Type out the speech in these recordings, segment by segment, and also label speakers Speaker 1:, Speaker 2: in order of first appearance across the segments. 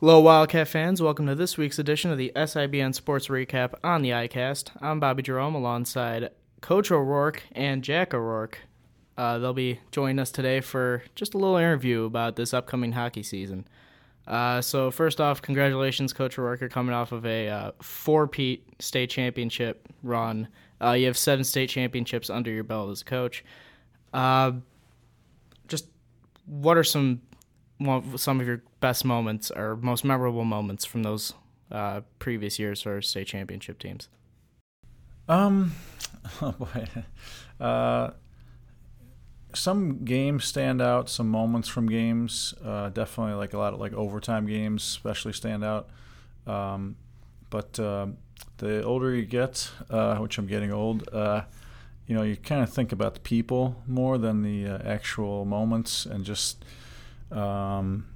Speaker 1: Hello, Wildcat fans. Welcome to this week's edition of the SIBN Sports Recap on the iCast. I'm Bobby Jerome alongside Coach O'Rourke and Jack O'Rourke. Uh, they'll be joining us today for just a little interview about this upcoming hockey season. Uh, so, first off, congratulations, Coach O'Rourke. Coming off of a uh, four-peat state championship run. Uh, you have seven state championships under your belt as a coach. Uh, just what are some some of your best moments or most memorable moments from those uh, previous years for state championship teams?
Speaker 2: Um, oh boy, uh, some games stand out. Some moments from games, uh, definitely like a lot of like overtime games, especially stand out. Um, but uh, the older you get, uh, which I'm getting old, uh, you know, you kind of think about the people more than the uh, actual moments, and just um,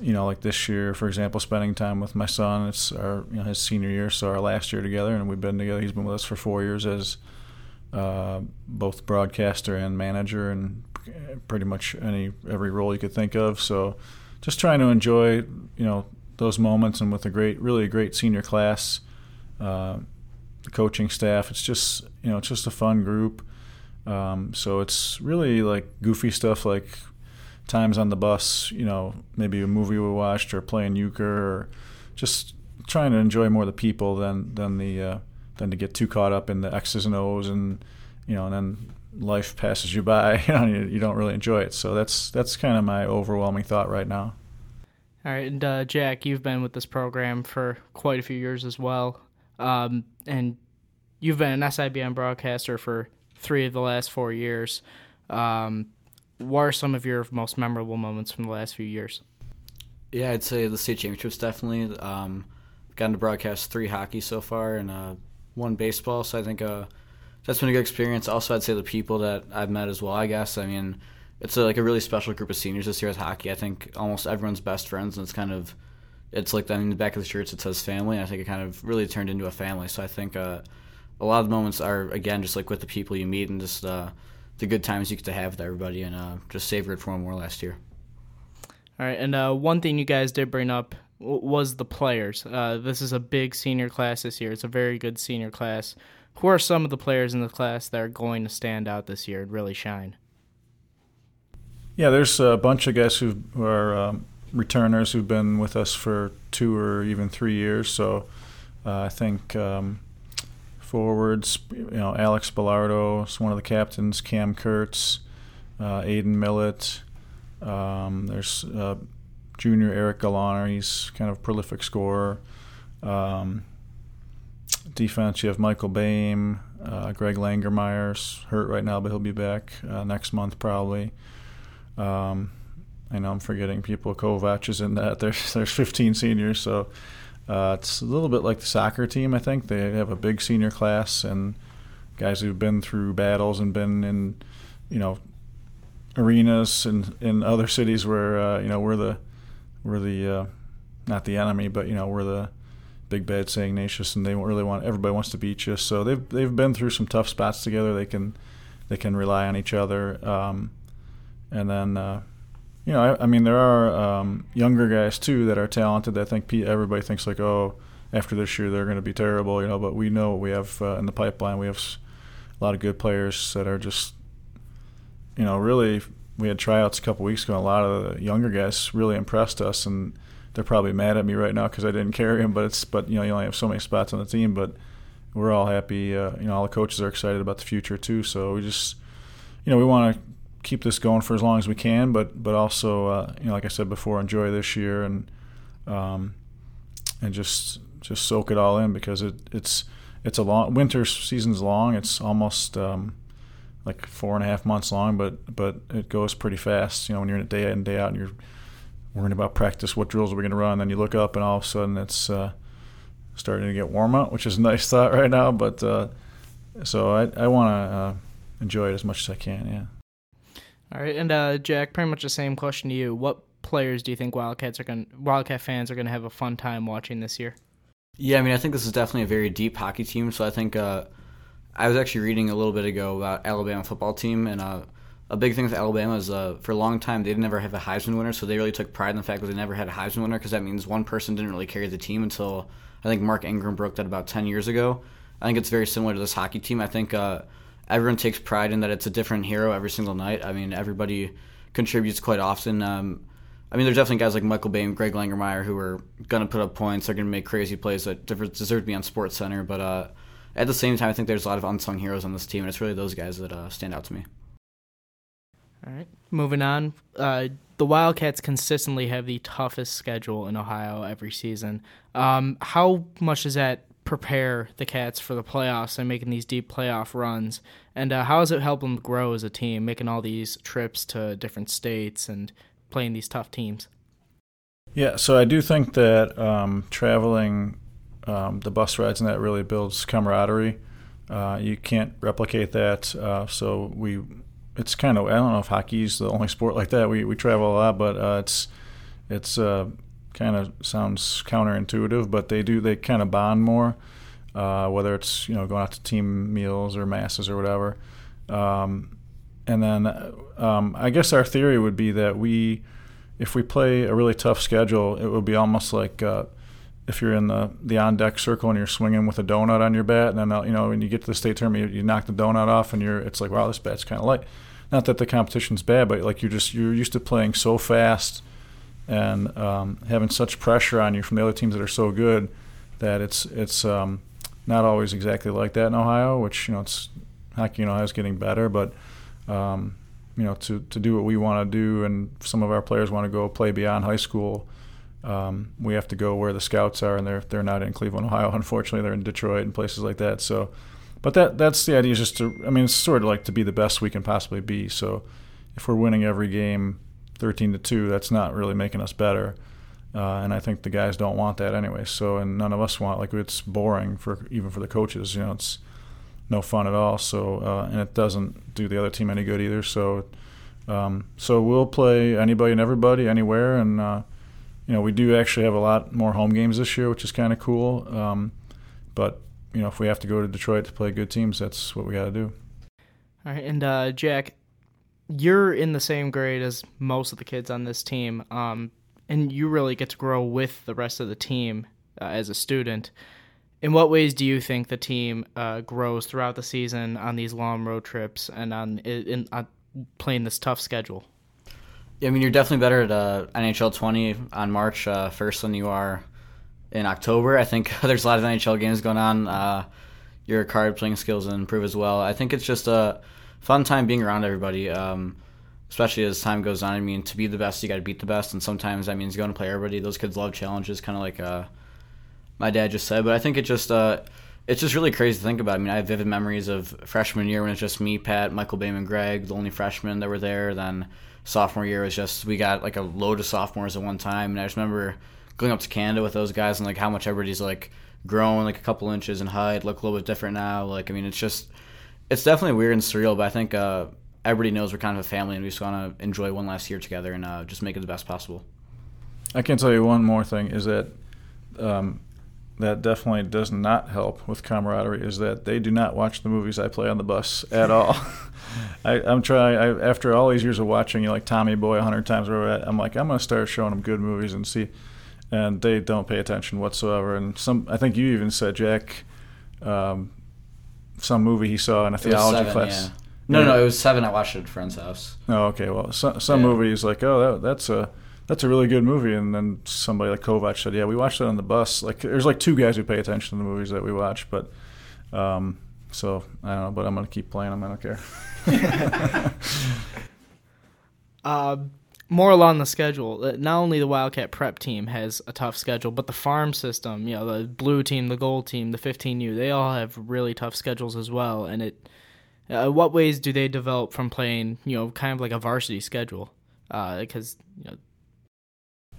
Speaker 2: you know, like this year, for example, spending time with my son. It's our you know, his senior year, so our last year together, and we've been together. He's been with us for four years as uh, both broadcaster and manager, and pretty much any every role you could think of. So, just trying to enjoy you know those moments, and with a great, really a great senior class, uh, coaching staff. It's just you know it's just a fun group. Um, so it's really like goofy stuff like times on the bus, you know, maybe a movie we watched or playing euchre or just trying to enjoy more the people than than the uh, than to get too caught up in the X's and O's and you know, and then life passes you by, you know, you, you don't really enjoy it. So that's that's kind of my overwhelming thought right now.
Speaker 1: All right, and uh, Jack, you've been with this program for quite a few years as well, um, and you've been an SIBN broadcaster for three of the last four years. Um, what are some of your most memorable moments from the last few years?
Speaker 3: Yeah, I'd say the state championships definitely. Um, gotten to broadcast three hockey so far and uh, one baseball, so I think uh, that's been a good experience. Also, I'd say the people that I've met as well. I guess I mean it's a, like a really special group of seniors this year with hockey. I think almost everyone's best friends, and it's kind of it's like I mean, the back of the shirts it says family. And I think it kind of really turned into a family. So I think uh, a lot of the moments are again just like with the people you meet and just uh, the good times you get to have with everybody and uh, just savor it for one more last year.
Speaker 1: All right, and uh, one thing you guys did bring up was the players. Uh, this is a big senior class this year. It's a very good senior class. Who are some of the players in the class that are going to stand out this year and really shine?
Speaker 2: Yeah, there's a bunch of guys who are um, returners who've been with us for two or even three years. So uh, I think um, forwards, you know, Alex Bellardo is one of the captains, Cam Kurtz, uh, Aiden Millett. Um, there's uh, junior Eric Galaner, he's kind of a prolific scorer. Um, defense, you have Michael Boehm, uh, Greg Langermeyer's hurt right now, but he'll be back uh, next month probably. Um, I know I'm forgetting people. Kovac is in that. There's there's 15 seniors, so uh, it's a little bit like the soccer team, I think. They have a big senior class and guys who've been through battles and been in, you know, arenas and in other cities where uh, you know we're the we're the uh, not the enemy, but you know we're the big bad. Ignatius, and they really want everybody wants to beat you. So they've they've been through some tough spots together. They can they can rely on each other, um, and then uh, you know, I, I mean, there are um, younger guys too that are talented. I think everybody thinks like, oh, after this year they're going to be terrible, you know. But we know what we have uh, in the pipeline. We have a lot of good players that are just, you know, really. We had tryouts a couple weeks ago. And a lot of the younger guys really impressed us, and they're probably mad at me right now because I didn't carry them. But it's but you know you only have so many spots on the team. But we're all happy. Uh, you know, all the coaches are excited about the future too. So we just, you know, we want to keep this going for as long as we can, but but also uh, you know, like I said before, enjoy this year and um, and just just soak it all in because it, it's it's a long winter season's long. It's almost um, like four and a half months long, but but it goes pretty fast. You know, when you're in it day in day out, and you're worrying about practice, what drills are we going to run? Then you look up, and all of a sudden it's uh, starting to get warm out, which is a nice thought right now. But uh, so I I want to uh, enjoy it as much as I can. Yeah.
Speaker 1: All right, and uh, Jack, pretty much the same question to you. What players do you think Wildcats are going Wildcat fans are going to have a fun time watching this year?
Speaker 3: Yeah, I mean, I think this is definitely a very deep hockey team. So I think uh, I was actually reading a little bit ago about Alabama football team, and uh, a big thing with Alabama is uh, for a long time they didn't never have a Heisman winner, so they really took pride in the fact that they never had a Heisman winner because that means one person didn't really carry the team until I think Mark Ingram broke that about ten years ago. I think it's very similar to this hockey team. I think uh, everyone takes pride in that it's a different hero every single night. I mean, everybody contributes quite often. Um, I mean, there's definitely guys like Michael Boehm, Greg Langermeyer who are going to put up points. They're going to make crazy plays that deserve to be on Sports Center. But uh, at the same time, I think there's a lot of unsung heroes on this team, and it's really those guys that uh, stand out to me.
Speaker 1: All right, moving on. Uh, the Wildcats consistently have the toughest schedule in Ohio every season. Um, how much does that prepare the Cats for the playoffs and making these deep playoff runs? And uh, how has it helped them grow as a team, making all these trips to different states and playing these tough teams?
Speaker 2: Yeah, so I do think that um, traveling um, the bus rides and that really builds camaraderie. Uh, you can't replicate that. Uh, so we, it's kind of I don't know if hockey's the only sport like that. We we travel a lot, but uh, it's it's uh, kind of sounds counterintuitive, but they do they kind of bond more. Uh, whether it's you know going out to team meals or masses or whatever, um, and then um, I guess our theory would be that we, if we play a really tough schedule, it would be almost like uh, if you're in the, the on deck circle and you're swinging with a donut on your bat, and then uh, you know when you get to the state tournament, you, you knock the donut off, and you're it's like wow, this bat's kind of light. Not that the competition's bad, but like you're just you're used to playing so fast and um, having such pressure on you from the other teams that are so good that it's it's um, not always exactly like that in Ohio. Which you know it's hockey in Ohio is getting better, but um, you know to to do what we want to do, and some of our players want to go play beyond high school. Um, we have to go where the scouts are, and they're they're not in Cleveland, Ohio. Unfortunately, they're in Detroit and places like that. So, but that that's the idea. Is just to I mean, it's sort of like to be the best we can possibly be. So, if we're winning every game, thirteen to two, that's not really making us better. Uh, and I think the guys don't want that anyway. So, and none of us want like it's boring for even for the coaches. You know, it's no fun at all. So, uh, and it doesn't do the other team any good either. So, um, so we'll play anybody and everybody anywhere, and uh, you know we do actually have a lot more home games this year, which is kind of cool. Um, but you know, if we have to go to Detroit to play good teams, that's what we got to do.
Speaker 1: All right, and uh, Jack, you're in the same grade as most of the kids on this team, um, and you really get to grow with the rest of the team uh, as a student. In what ways do you think the team uh, grows throughout the season on these long road trips and on in, on playing this tough schedule?
Speaker 3: I mean, you're definitely better at uh, NHL 20 on March uh, 1st than you are in October. I think there's a lot of NHL games going on. Uh, your card playing skills improve as well. I think it's just a fun time being around everybody, um, especially as time goes on. I mean, to be the best, you got to beat the best, and sometimes that means going to play everybody. Those kids love challenges, kind of like uh, my dad just said. But I think it just uh, it's just really crazy to think about. I mean, I have vivid memories of freshman year when it's just me, Pat, Michael Boehm, Greg, the only freshmen that were there. Then sophomore year was just we got like a load of sophomores at one time, and I just remember going up to Canada with those guys and like how much everybody's like grown like a couple inches in height, look a little bit different now. Like I mean, it's just it's definitely weird and surreal, but I think uh, everybody knows we're kind of a family and we just want to enjoy one last year together and uh, just make it the best possible.
Speaker 2: I can tell you one more thing is that um, that definitely does not help with camaraderie is that they do not watch the movies I play on the bus at all. I, am trying. I, after all these years of watching, you know, like Tommy Boy a hundred times, where I'm like, I'm gonna start showing them good movies and see, and they don't pay attention whatsoever. And some, I think you even said Jack, um, some movie he saw in a theology
Speaker 3: seven,
Speaker 2: class.
Speaker 3: Yeah. No, yeah. no, it was seven. I watched it at a friend's house.
Speaker 2: Oh, okay. Well, some some yeah. movies like, oh, that, that's a that's a really good movie. And then somebody like Kovac said, yeah, we watched it on the bus. Like, there's like two guys who pay attention to the movies that we watch, but um, so I don't know. But I'm gonna keep playing them. I don't care.
Speaker 1: uh, more along the schedule. Uh, not only the Wildcat prep team has a tough schedule, but the farm system, you know, the blue team, the gold team, the 15U, they all have really tough schedules as well. And it, uh, what ways do they develop from playing, you know, kind of like a varsity schedule? Because uh, you know,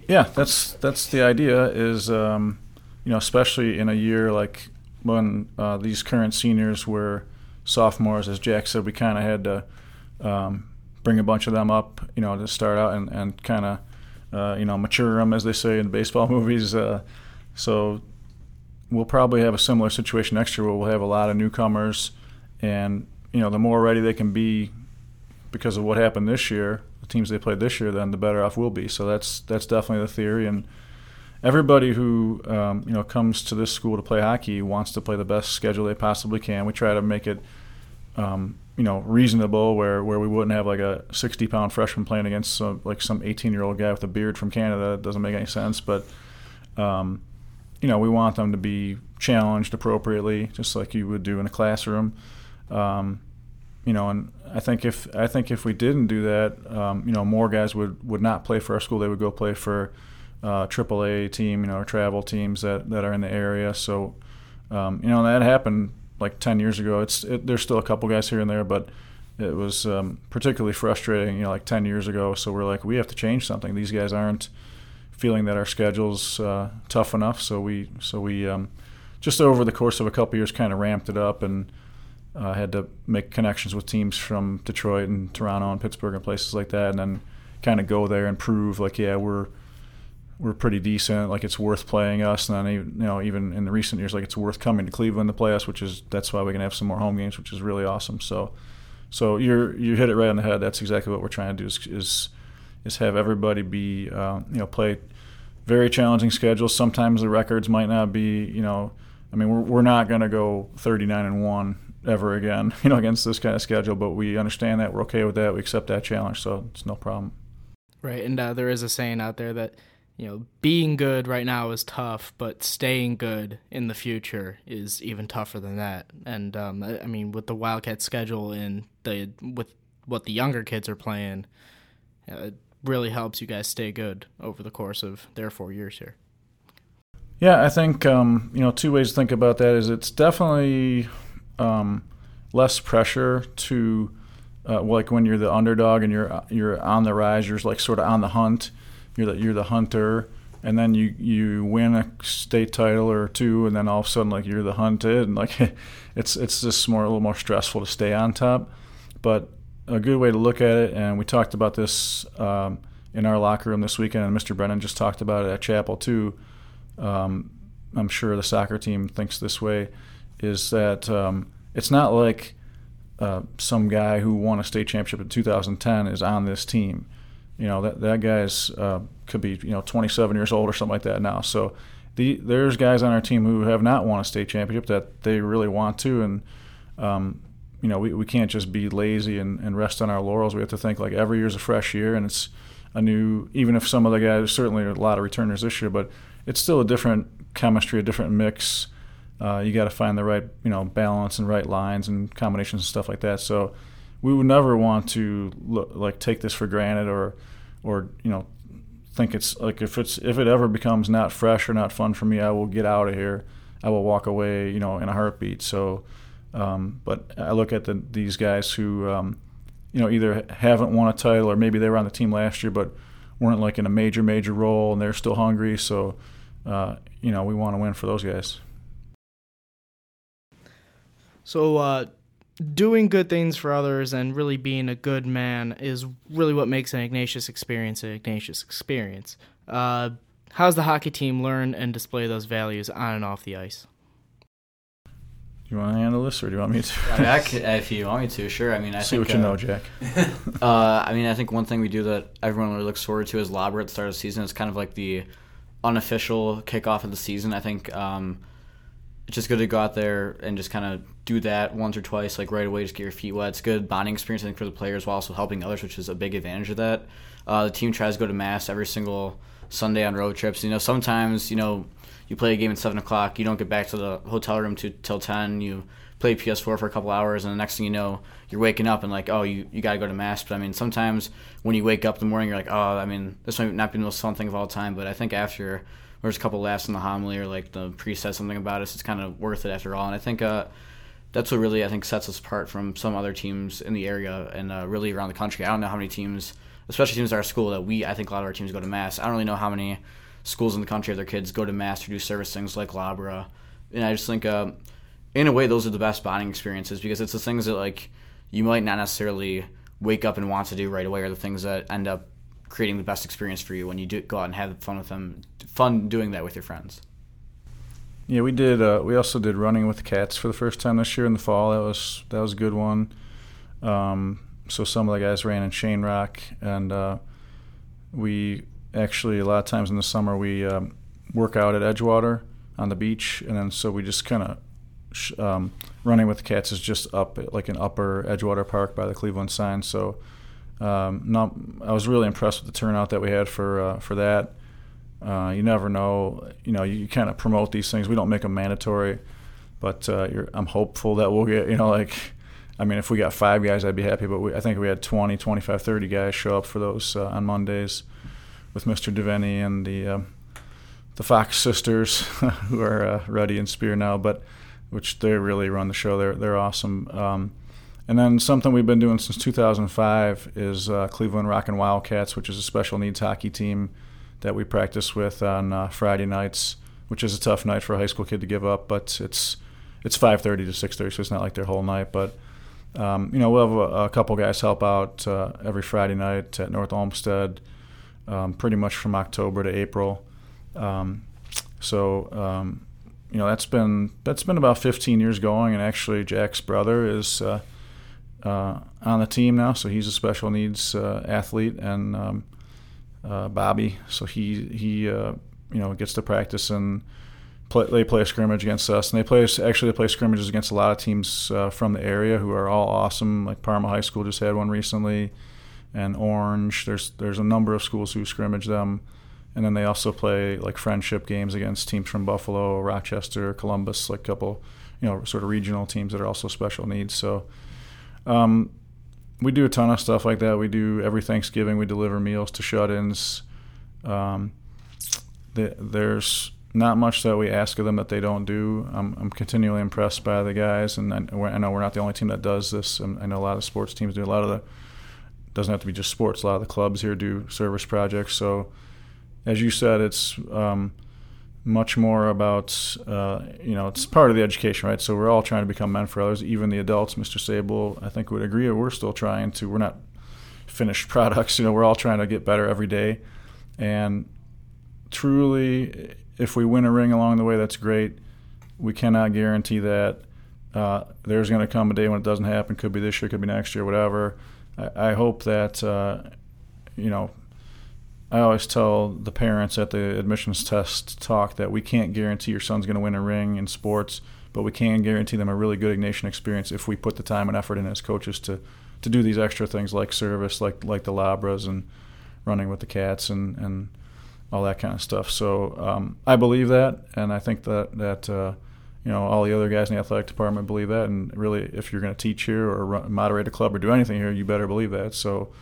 Speaker 2: yeah, that's that's the idea. Is um, you know, especially in a year like when uh, these current seniors were sophomores, as Jack said, we kind of had to um, bring a bunch of them up, you know, to start out and and kind of uh, you know mature them, as they say in baseball movies. Uh, so we'll probably have a similar situation next year where we'll have a lot of newcomers, and you know, the more ready they can be because of what happened this year, the teams they played this year, then the better off we'll be. So that's that's definitely the theory. And everybody who um, you know comes to this school to play hockey wants to play the best schedule they possibly can. We try to make it. Um, you know, reasonable where, where we wouldn't have like a 60 pound freshman playing against some, like some 18 year old guy with a beard from Canada. That doesn't make any sense. But, um, you know, we want them to be challenged appropriately, just like you would do in a classroom. Um, you know, and I think if I think if we didn't do that, um, you know, more guys would, would not play for our school. They would go play for uh, AAA team, you know, or travel teams that, that are in the area. So, um, you know, that happened like 10 years ago. It's it, there's still a couple guys here and there, but it was um, particularly frustrating, you know, like 10 years ago. So we're like, we have to change something. These guys aren't feeling that our schedule's uh, tough enough. So we so we um, just over the course of a couple years kind of ramped it up and uh, had to make connections with teams from Detroit and Toronto and Pittsburgh and places like that, and then kind of go there and prove like, yeah, we're we're pretty decent. Like it's worth playing us, and then even, you know even in the recent years, like it's worth coming to Cleveland to play us, which is that's why we can have some more home games, which is really awesome. So, so you you hit it right on the head. That's exactly what we're trying to do is is, is have everybody be uh, you know play very challenging schedules. Sometimes the records might not be you know I mean we're we're not going to go 39 and one ever again you know against this kind of schedule, but we understand that we're okay with that. We accept that challenge, so it's no problem.
Speaker 1: Right, and uh, there is a saying out there that you know, being good right now is tough, but staying good in the future is even tougher than that. And um, I mean, with the Wildcat schedule and the with what the younger kids are playing, uh, it really helps you guys stay good over the course of their four years here.
Speaker 2: Yeah, I think um, you know two ways to think about that is it's definitely um, less pressure to uh, like when you're the underdog and you're you're on the rise, you're like sort of on the hunt you're the you're the hunter, and then you you win a state title or two, and then all of a sudden like you're the hunted, and like it's it's just more a little more stressful to stay on top. But a good way to look at it, and we talked about this um, in our locker room this weekend, and Mr. Brennan just talked about it at Chapel too. Um, I'm sure the soccer team thinks this way, is that um, it's not like uh, some guy who won a state championship in 2010 is on this team you know that that guy's uh, could be you know 27 years old or something like that now. So the there's guys on our team who have not won a state championship that they really want to, and um, you know we, we can't just be lazy and, and rest on our laurels. We have to think like every year's a fresh year, and it's a new. Even if some of the guys certainly a lot of returners this year, but it's still a different chemistry, a different mix. Uh, you got to find the right you know balance and right lines and combinations and stuff like that. So we would never want to look, like take this for granted or or you know think it's like if it's if it ever becomes not fresh or not fun for me, I will get out of here. I will walk away, you know, in a heartbeat. So, um, but I look at the, these guys who, um, you know, either haven't won a title or maybe they were on the team last year, but weren't like in a major major role and they're still hungry. So, uh, you know, we want to win for those guys.
Speaker 1: So, uh, doing good things for others and really being a good man is really what makes an Ignatius experience an Ignatius experience. Uh, how's the hockey team learn and display those values on and off the ice?
Speaker 2: Do you want to handle this, or do you want me to?
Speaker 3: I mean, I could, if you want me to, sure. I mean, I
Speaker 2: see
Speaker 3: think,
Speaker 2: what you
Speaker 3: uh,
Speaker 2: know, Jack.
Speaker 3: uh, I mean, I think one thing we do that everyone really looks forward to is Labre at the start of the season. It's kind of like the unofficial kickoff of the season. I think um, it's just good to go out there and just kind of do that once or twice, like right away, just get your feet wet. It's good bonding experience, I think, for the players while also helping others, which is a big advantage of that. Uh, the team tries to go to mass every single Sunday on road trips. You know, sometimes you know you play a game at seven o'clock, you don't get back to the hotel room to, till ten. You play PS4 for a couple hours, and the next thing you know, you're waking up and like, oh, you, you got to go to mass. But I mean, sometimes when you wake up in the morning, you're like, oh, I mean, this might not be the most fun thing of all time, but I think after there's a couple laughs in the homily or like the priest says something about us, it's kind of worth it after all. And I think uh, that's what really I think sets us apart from some other teams in the area and uh, really around the country. I don't know how many teams, especially teams at our school, that we I think a lot of our teams go to mass. I don't really know how many schools in the country their kids go to mass or do service things like Labre, and I just think uh, in a way those are the best bonding experiences because it's the things that like you might not necessarily wake up and want to do right away or the things that end up creating the best experience for you when you do go out and have fun with them, fun doing that with your friends.
Speaker 2: Yeah, we did. Uh, we also did running with cats for the first time this year in the fall. That was that was a good one. Um, so some of the guys ran in Shane Rock, and uh, we actually a lot of times in the summer we um, work out at Edgewater on the beach, and then so we just kind of um, running with cats is just up like an upper Edgewater Park by the Cleveland sign. So um, not, I was really impressed with the turnout that we had for uh, for that. Uh, you never know, you know, you, kind of promote these things. We don't make them mandatory, but uh, I'm hopeful that we'll get, you know, like, I mean, if we got five guys, I'd be happy. But we, I think we had 20, 25, 30 guys show up for those uh, on Mondays with Mr. Devaney and the um, the Fox sisters, who are uh, Ruddy and Spear now, but which they really run the show. They're they're awesome. Um, and then something we've been doing since 2005 is uh, Cleveland and Wildcats, which is a special needs hockey team that we practice with on uh, Friday nights, which is a tough night for a high school kid to give up, but it's it's 5:30 to 6:30, so it's not like their whole night. But um, you know, we'll have a, a couple guys help out uh, every Friday night at North Olmsted, um, pretty much from October to April. Um, so um, you know that's been that's been about 15 years going, and actually Jack's brother is uh, uh, on the team now, so he's a special needs uh, athlete, and um, uh, Bobby, so he he uh, you know gets to practice and play, they play a scrimmage against us, and they play actually they play scrimmages against a lot of teams uh, from the area who are all awesome. Like Parma High School just had one recently, and Orange. There's there's a number of schools who scrimmage them and then they also play like friendship games against teams from Buffalo, Rochester, Columbus, like a couple, you know, sort of regional teams that are also special needs. So um, we do a ton of stuff like that. We do every Thanksgiving we deliver meals to shut-ins. Um, the, there's not much that we ask of them that they don't do. I'm, I'm continually impressed by the guys, and I, I, know we're not the only team that does this. I know a lot of sports teams do a lot of the. Doesn't have to be just sports. A lot of the clubs here do service projects. So as you said, it's um, much more about uh, you know it's part of the education, right? So we're all trying to become men for others, even the adults. Mr. Sable, I think, would agree. We're still trying to. We're not finished products. You know, we're all trying to get better every day, and truly, if we win a ring along the way, that's great. We cannot guarantee that. Uh, there's going to come a day when it doesn't happen. Could be this year, could be next year, whatever. I, I hope that uh, you know I always tell the parents at the admissions test talk that we can't guarantee your son's going to win a ring in sports, but we can guarantee them a really good Ignatian experience if we put the time and effort in as coaches to, to do these extra things like service, like like the Labres and running with the cats and, and all that kind of stuff. So um, I believe that, and I think that that uh, you know all the other guys in the athletic department believe that. And really, if you're going to teach here or run, moderate a club or do anything here, you better believe that. So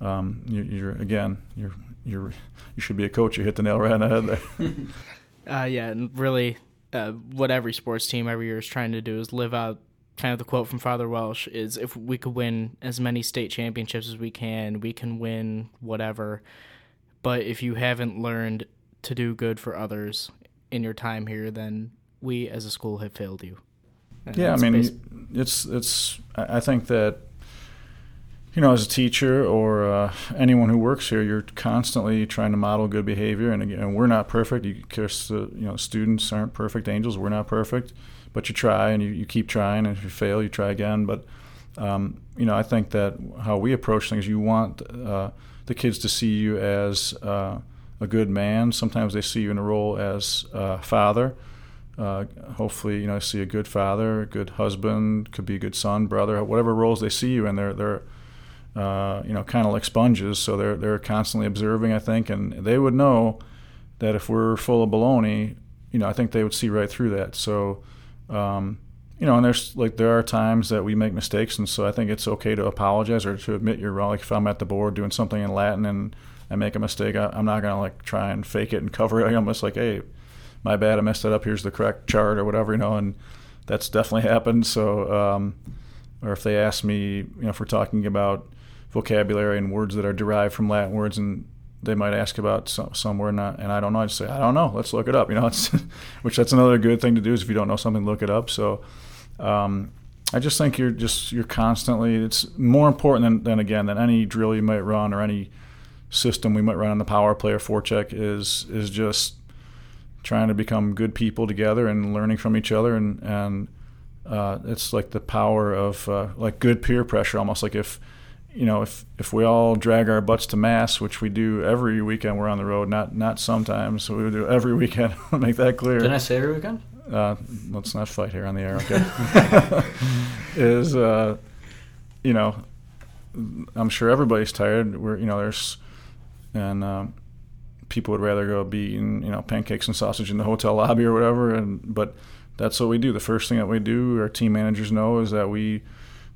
Speaker 2: um, you're, you're again you're you're you should be a coach. You hit the nail right on the head there.
Speaker 1: uh, yeah, and really, uh, what every sports team every year is trying to do is live out kind of the quote from Father Welsh is if we could win as many state championships as we can, we can win whatever. But if you haven't learned to do good for others in your time here, then we as a school have failed you.
Speaker 2: And yeah, I mean, it's it's. I think that you know, as a teacher or uh, anyone who works here, you're constantly trying to model good behavior. And again, we're not perfect. You, uh, you know, students aren't perfect angels. We're not perfect, but you try and you, you keep trying. And if you fail, you try again. But um, you know, I think that how we approach things, you want uh, the kids to see you as uh, a good man. Sometimes they see you in a role as a father. Uh, hopefully, you know, see a good father, a good husband, could be a good son, brother, whatever roles they see you in. They're they're uh, you know, kind of like sponges. So they're they're constantly observing, I think, and they would know that if we're full of baloney, you know, I think they would see right through that. So, um, you know, and there's like there are times that we make mistakes, and so I think it's okay to apologize or to admit you're wrong. Like if I'm at the board doing something in Latin and I make a mistake, I, am not gonna like try and fake it and cover it. I'm just like, hey, my bad, I messed it up. Here's the correct chart or whatever, you know, and that's definitely happened. So, um, or if they ask me, you know, if we're talking about vocabulary and words that are derived from Latin words, and they might ask about some, some word, and I, and I don't know. I just say I don't know. Let's look it up. You know, which that's another good thing to do is if you don't know something, look it up. So. Um, I just think you're just you're constantly. It's more important than, than again than any drill you might run or any system we might run on the power play or forecheck is is just trying to become good people together and learning from each other and and uh, it's like the power of uh, like good peer pressure almost like if you know, if if we all drag our butts to mass, which we do every weekend, we're on the road. Not not sometimes. So we do every weekend. make that clear.
Speaker 3: Didn't I say every weekend?
Speaker 2: Uh, let's not fight here on the air. Okay. is uh, you know, I'm sure everybody's tired. We're you know there's and um, people would rather go be eating you know pancakes and sausage in the hotel lobby or whatever. And but that's what we do. The first thing that we do, our team managers know, is that we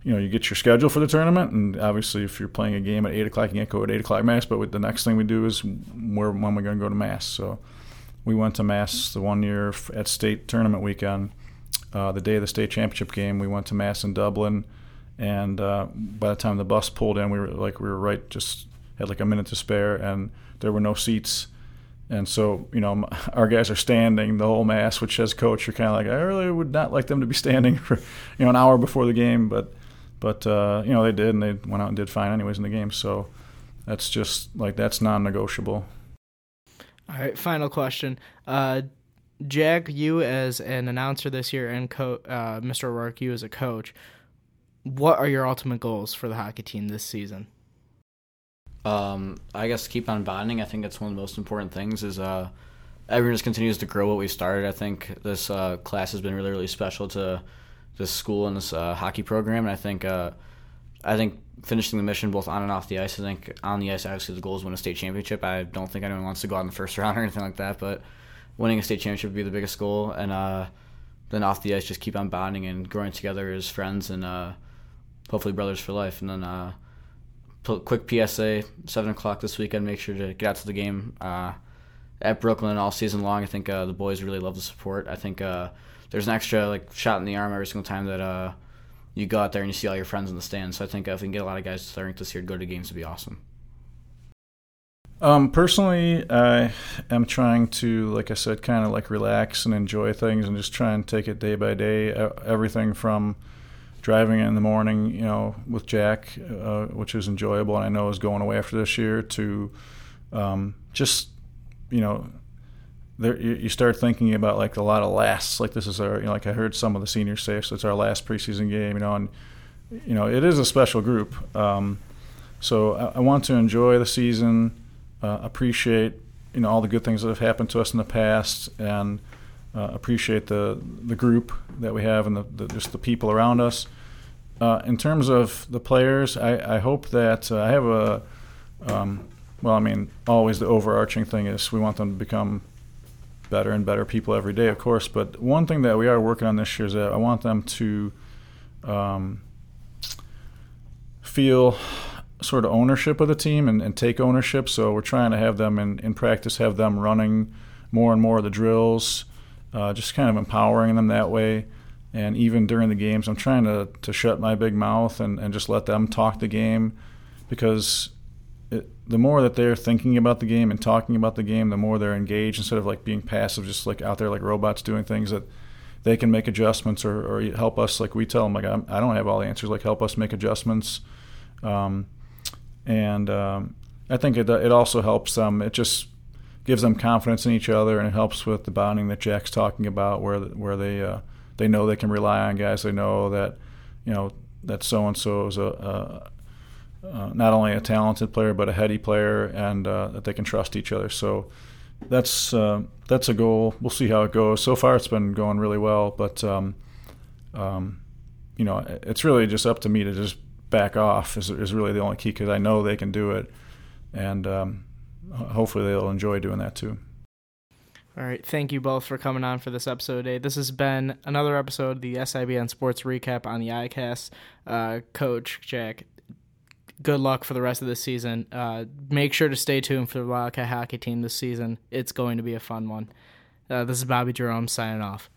Speaker 2: you know, you get your schedule for the tournament, and obviously, if you're playing a game at eight o'clock, you can't go at eight o'clock mass. But the next thing we do is where when we're going to go to mass. So we went to mass the one year at state tournament weekend. Uh, the day of the state championship game, we went to mass in Dublin, and uh, by the time the bus pulled in, we were like we were right, just had like a minute to spare, and there were no seats. And so, you know, our guys are standing the whole mass, which as coach, you're kind of like, I really would not like them to be standing for, you know, an hour before the game. But but uh, you know they did, and they went out and did fine anyways in the game. So that's just like that's non-negotiable.
Speaker 1: All right, final question. Uh, Jack, you as an announcer this year, and co- uh, Mr. O'Rourke, you as a coach, what are your ultimate goals for the hockey team this season?
Speaker 3: Um, I guess keep on bonding. I think that's one of the most important things. Is uh, everyone just continues to grow what we started. I think this uh, class has been really, really special to this school and this uh, hockey program. And I think uh, I think finishing the mission both on and off the ice. I think on the ice, obviously the goal is win a state championship. I don't think anyone wants to go out in the first round or anything like that, but winning a state championship would be the biggest goal. And uh, then off the ice, just keep on bonding and growing together as friends and uh, hopefully brothers for life. And then uh, quick PSA: seven o'clock this weekend. Make sure to get out to the game uh, at Brooklyn all season long. I think the boys really love the support. I think there's an extra like shot in the arm every single time that uh, you go out there and you see all your friends in the stands. So I think if we can get a lot of guys starting this year to go to games, would be awesome.
Speaker 2: Um, personally, I am trying to, like I said, kind of like relax and enjoy things and just try and take it day by day. Everything from driving in the morning, you know, with Jack, uh, which is enjoyable and I know is going away after this year, to um, just, you know, there, you start thinking about like a lot of lasts. Like this is our, you know, like I heard some of the seniors say, so it's our last preseason game, you know, and you know it is a special group. Um, so I, I, want to enjoy the season, uh, appreciate you know all the good things that have happened to us in the past, and uh, appreciate the the group that we have and the, the just the people around us. Uh, in terms of the players, I, I hope that uh, I have a um, well, I mean, always the overarching thing is we want them to become better and better people every day, of course. But one thing that we are working on this year is that I want them to um, feel sort of ownership of the team and, and, take ownership. So we're trying to have them in, in practice, have them running more and more of the drills, uh, just kind of empowering them that way. And even during the games, I'm trying to, to shut my big mouth and, and just let them talk the game because the more that they're thinking about the game and talking about the game, the more they're engaged instead of like being passive, just like out there like robots doing things that they can make adjustments or, or help us. Like we tell them, like I'm, I do not have all the answers. Like help us make adjustments, um, and um, I think it it also helps them. It just gives them confidence in each other, and it helps with the bonding that Jack's talking about, where where they uh, they know they can rely on guys. They know that you know that so and so is a, a uh, not only a talented player but a heady player, and uh, that they can trust each other. So that's uh, that's a goal. We'll see how it goes. So far, it's been going really well, but um, um, you know, it's really just up to me to just back off. Is, is really the only key because I know they can do it, and um, hopefully they'll enjoy doing that too.
Speaker 1: All right. Thank you both for coming on for this episode today. This has been another episode of the SIBN Sports Recap on the ICAST. Uh, Coach Jack, good luck for the rest of the season. Uh, make sure to stay tuned for the Wildcat hockey team this season. It's going to be a fun one. Uh, this is Bobby Jerome signing off.